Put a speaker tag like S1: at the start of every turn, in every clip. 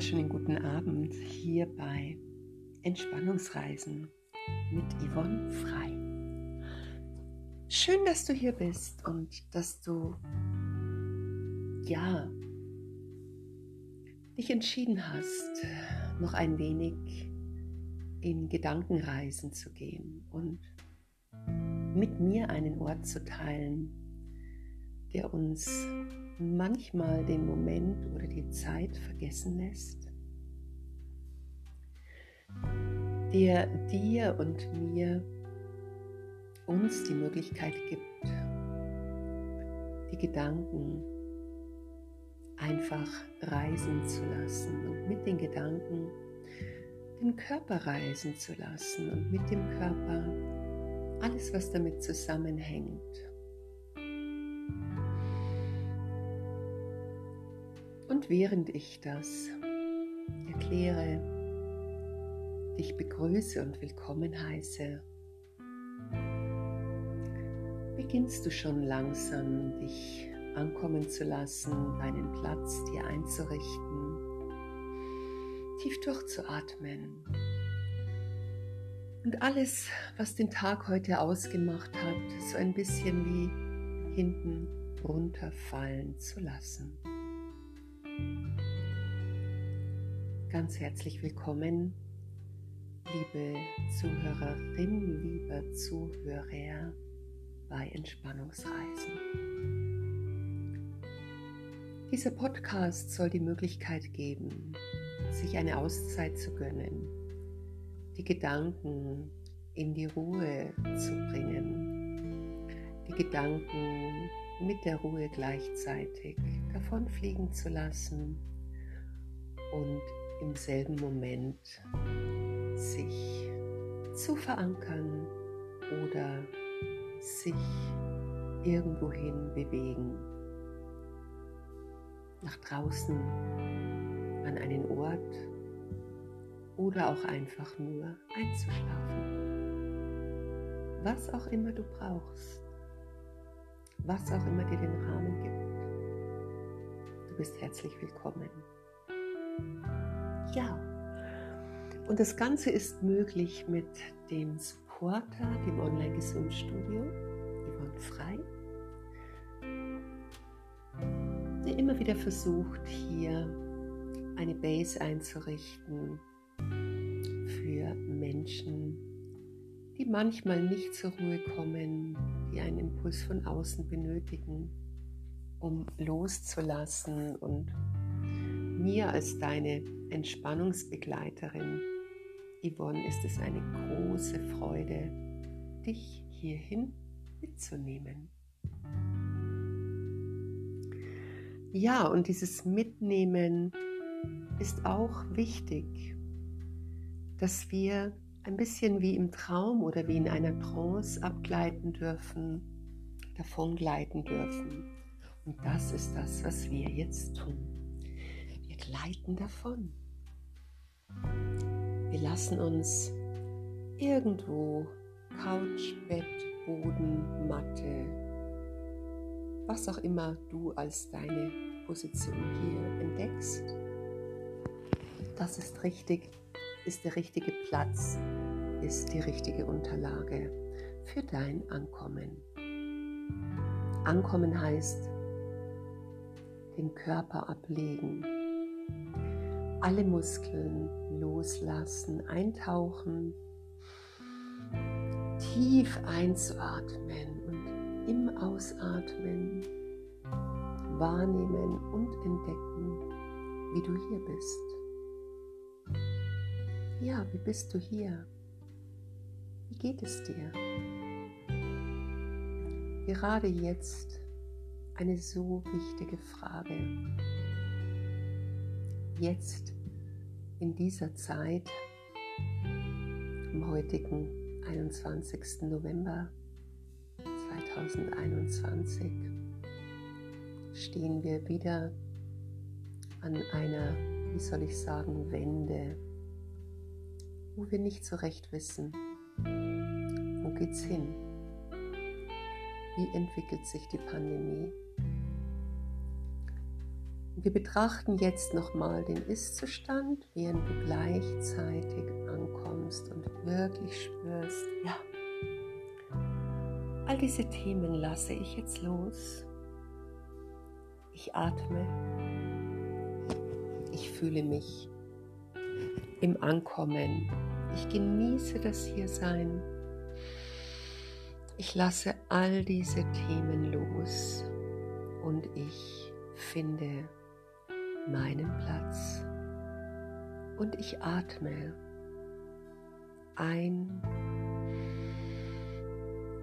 S1: wunderschönen guten Abend hier bei Entspannungsreisen mit Yvonne Frei. Schön, dass du hier bist und dass du ja dich entschieden hast, noch ein wenig in Gedankenreisen zu gehen und mit mir einen Ort zu teilen, der uns manchmal den Moment oder die Zeit vergessen lässt, der dir und mir uns die Möglichkeit gibt, die Gedanken einfach reisen zu lassen und mit den Gedanken den Körper reisen zu lassen und mit dem Körper alles, was damit zusammenhängt. Und während ich das erkläre, dich begrüße und willkommen heiße, beginnst du schon langsam dich ankommen zu lassen, deinen Platz dir einzurichten, tief durchzuatmen und alles, was den Tag heute ausgemacht hat, so ein bisschen wie hinten runterfallen zu lassen. Ganz herzlich willkommen, liebe Zuhörerin, lieber Zuhörer bei Entspannungsreisen. Dieser Podcast soll die Möglichkeit geben, sich eine Auszeit zu gönnen, die Gedanken in die Ruhe zu bringen, die Gedanken mit der Ruhe gleichzeitig davonfliegen zu lassen und im selben Moment sich zu verankern oder sich irgendwohin bewegen. Nach draußen an einen Ort oder auch einfach nur einzuschlafen. Was auch immer du brauchst, was auch immer dir den Rahmen gibt. Du bist herzlich willkommen. Ja, und das Ganze ist möglich mit dem Supporter, dem Online-Gesundstudio, Yvonne Frei, der immer wieder versucht, hier eine Base einzurichten für Menschen, die manchmal nicht zur Ruhe kommen, Impuls von außen benötigen, um loszulassen und mir als deine Entspannungsbegleiterin, Yvonne, ist es eine große Freude, dich hierhin mitzunehmen. Ja, und dieses Mitnehmen ist auch wichtig, dass wir ein bisschen wie im Traum oder wie in einer Trance abgleiten dürfen, davon gleiten dürfen. Und das ist das, was wir jetzt tun gleiten davon. Wir lassen uns irgendwo Couch, Bett, Boden, Matte, was auch immer du als deine Position hier entdeckst. Das ist richtig, ist der richtige Platz, ist die richtige Unterlage für dein Ankommen. Ankommen heißt den Körper ablegen, alle Muskeln loslassen, eintauchen, tief einzuatmen und im Ausatmen wahrnehmen und entdecken, wie du hier bist. Ja, wie bist du hier? Wie geht es dir? Gerade jetzt eine so wichtige Frage jetzt in dieser Zeit, am heutigen 21. November 2021, stehen wir wieder an einer, wie soll ich sagen, Wende, wo wir nicht so recht wissen, wo geht's hin? Wie entwickelt sich die Pandemie? Wir betrachten jetzt nochmal den Ist-Zustand, während du gleichzeitig ankommst und wirklich spürst, ja, all diese Themen lasse ich jetzt los. Ich atme. Ich fühle mich im Ankommen. Ich genieße das Hiersein. Ich lasse all diese Themen los und ich finde meinen Platz. Und ich atme ein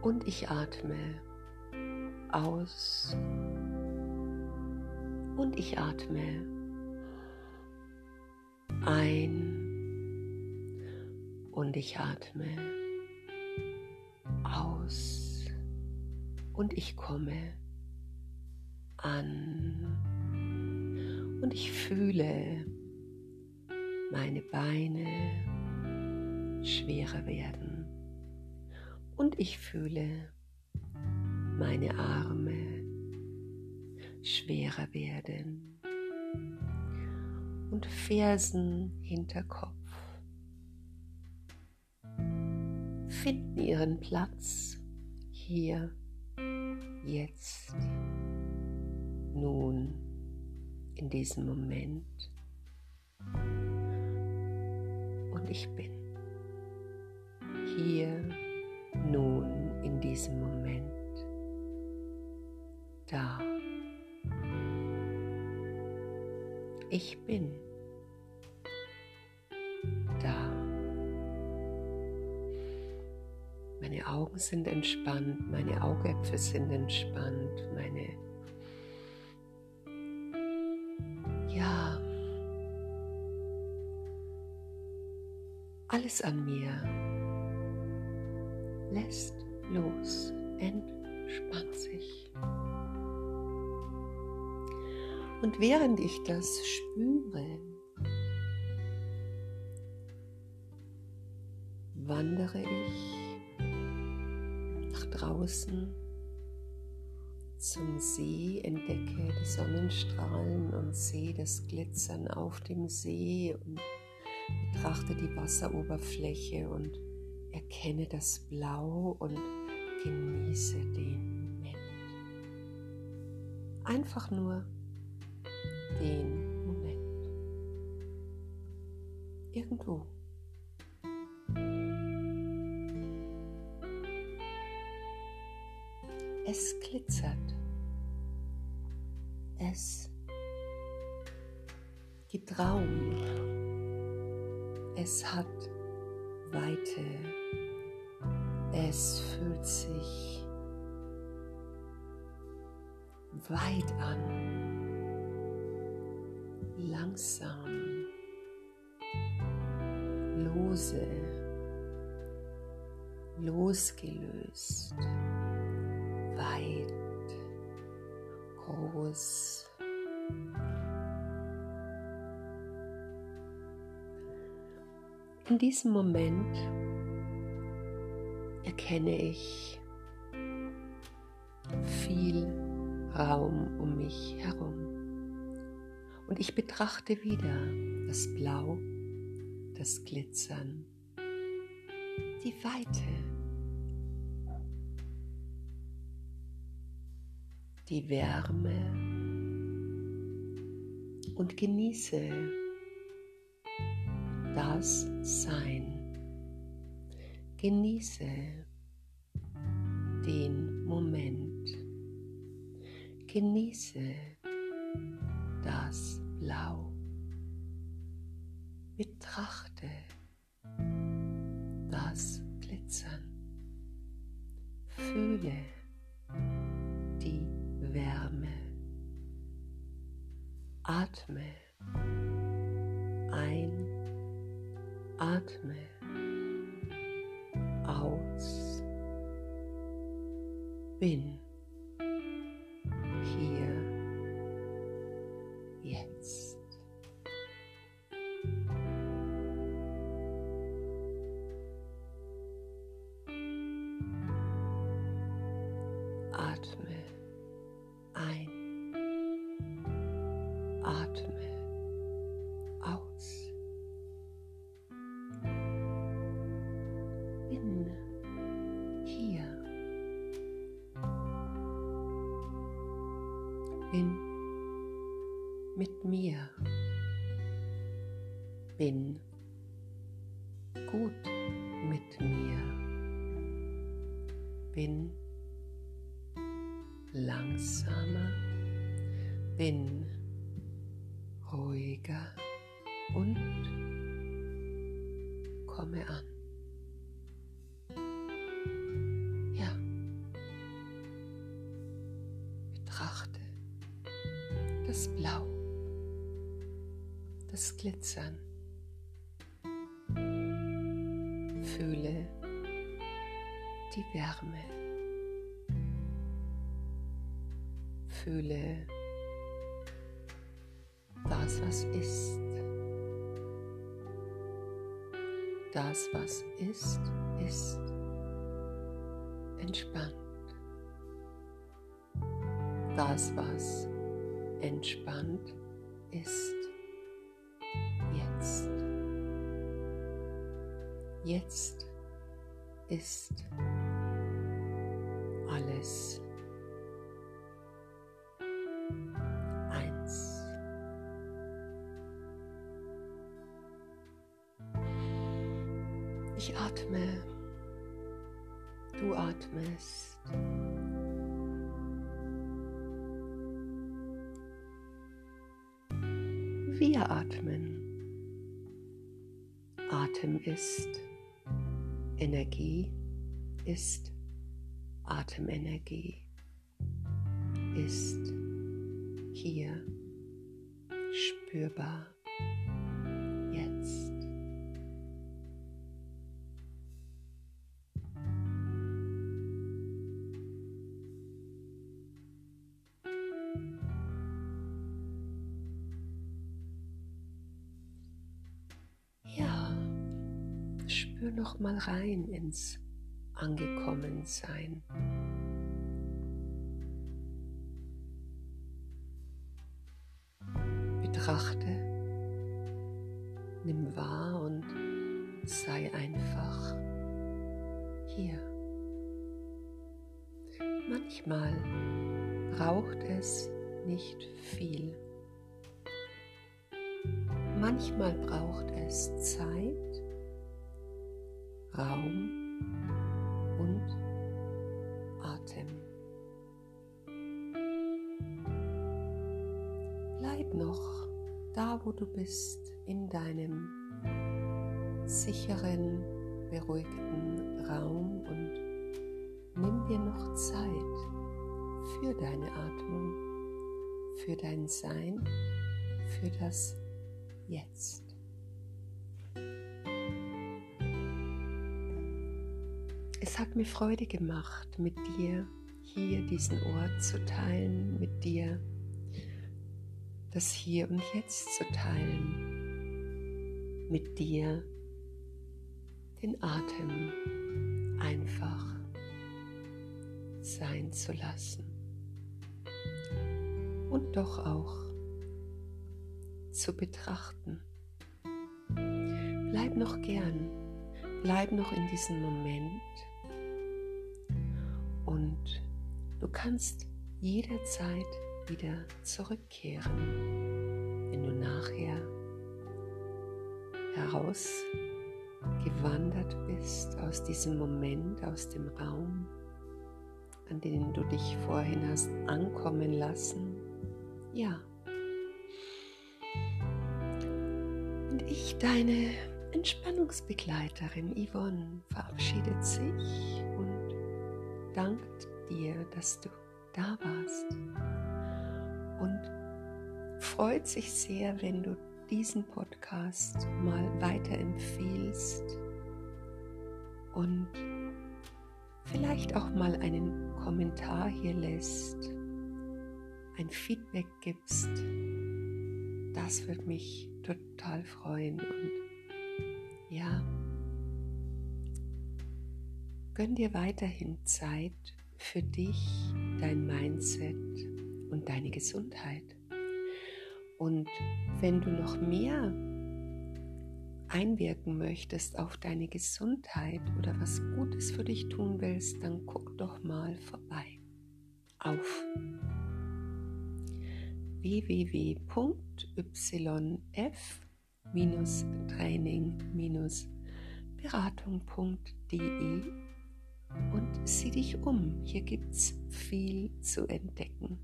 S1: und ich atme aus und ich atme ein und ich atme und ich komme an. Und ich fühle meine Beine schwerer werden. Und ich fühle meine Arme schwerer werden. Und Fersen hinter Kopf finden ihren Platz hier, jetzt, nun in diesem Moment. Und ich bin hier nun in diesem Moment da. Ich bin Augen sind entspannt, meine Augäpfel sind entspannt, meine Alles an mir lässt los, entspannt sich. Und während ich das spüre, wandere ich draußen zum See, entdecke die Sonnenstrahlen und sehe das Glitzern auf dem See und Betrachte die Wasseroberfläche und erkenne das Blau und genieße den Moment. Einfach nur den Moment. Irgendwo. Es glitzert. Es gibt Raum. Es hat Weite. Es fühlt sich weit an, langsam, lose, losgelöst, weit, groß. In diesem Moment erkenne ich viel Raum um mich herum. Und ich betrachte wieder das Blau, das Glitzern, die Weite, die Wärme und genieße das Sein. Genieße den Moment. Genieße das Blau. Betrachte das Glitzern. Fühle Atme. Ein. Atme. Aus. Bin bin hier. Bin mit mir. Bin gut mit mir. Bin langsamer. Bin das Glitzern. Fühle die Wärme. Fühle das, was ist. Das, was ist, ist entspannt. Das, was entspannt ist Jetzt ist alles eins. Ich atme, du atmest. Wir atmen. Atem ist Energie, ist Atemenergie, ist hier spürbar spür noch mal rein ins Angekommensein. Betrachte, nimm wahr und sei einfach hier. Manchmal braucht es nicht viel. Manchmal braucht es Zeit, Raum und Atem. Bleib noch da, wo du bist, in deinem sicheren, beruhigten Raum und nimm dir noch Zeit für deine Atmung, für dein Sein, für das Jetzt. Es hat mir Freude gemacht, mit dir hier diesen Ort zu teilen, mit dir das Hier und Jetzt zu teilen, mit dir den Atem einfach sein zu lassen und doch auch zu betrachten. Bleib noch gern, bleib noch in diesem Moment du kannst jederzeit wieder zurückkehren, wenn du nachher herausgewandert bist aus diesem Moment, aus dem Raum, an den du dich vorhin hast ankommen lassen. Ja. Und ich, deine Entspannungsbegleiterin Yvonne, verabschiedet sich und dankt dir, dass du da warst. Und freut sich sehr, wenn du diesen Podcast mal weiterempfehlst. Und vielleicht auch mal einen Kommentar hier lässt, ein Feedback gibst. Das würde mich total freuen. Und ja, gönn dir weiterhin Zeit für dich, dein Mindset und deine Gesundheit. Und wenn du noch mehr einwirken möchtest auf deine Gesundheit oder was Gutes für dich tun willst, dann guck doch mal vorbei auf www.yf-training-beratung.de und sieh dich um. Hier gibt es viel zu entdecken.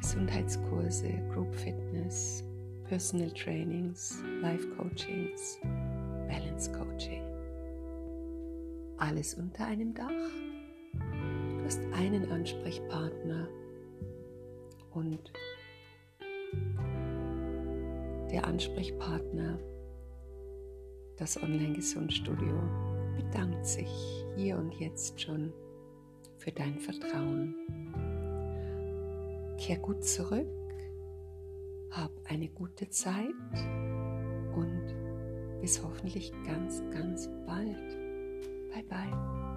S1: Gesundheitskurse, Group Fitness, Personal Trainings, Life Coachings, Balance Coaching. Alles unter einem Dach. Du hast einen Ansprechpartner und der Ansprechpartner, das Online-Gesundstudio, bedankt sich hier und jetzt schon für dein Vertrauen. Kehr gut zurück, hab eine gute Zeit und bis hoffentlich ganz, ganz bald. Bye bye.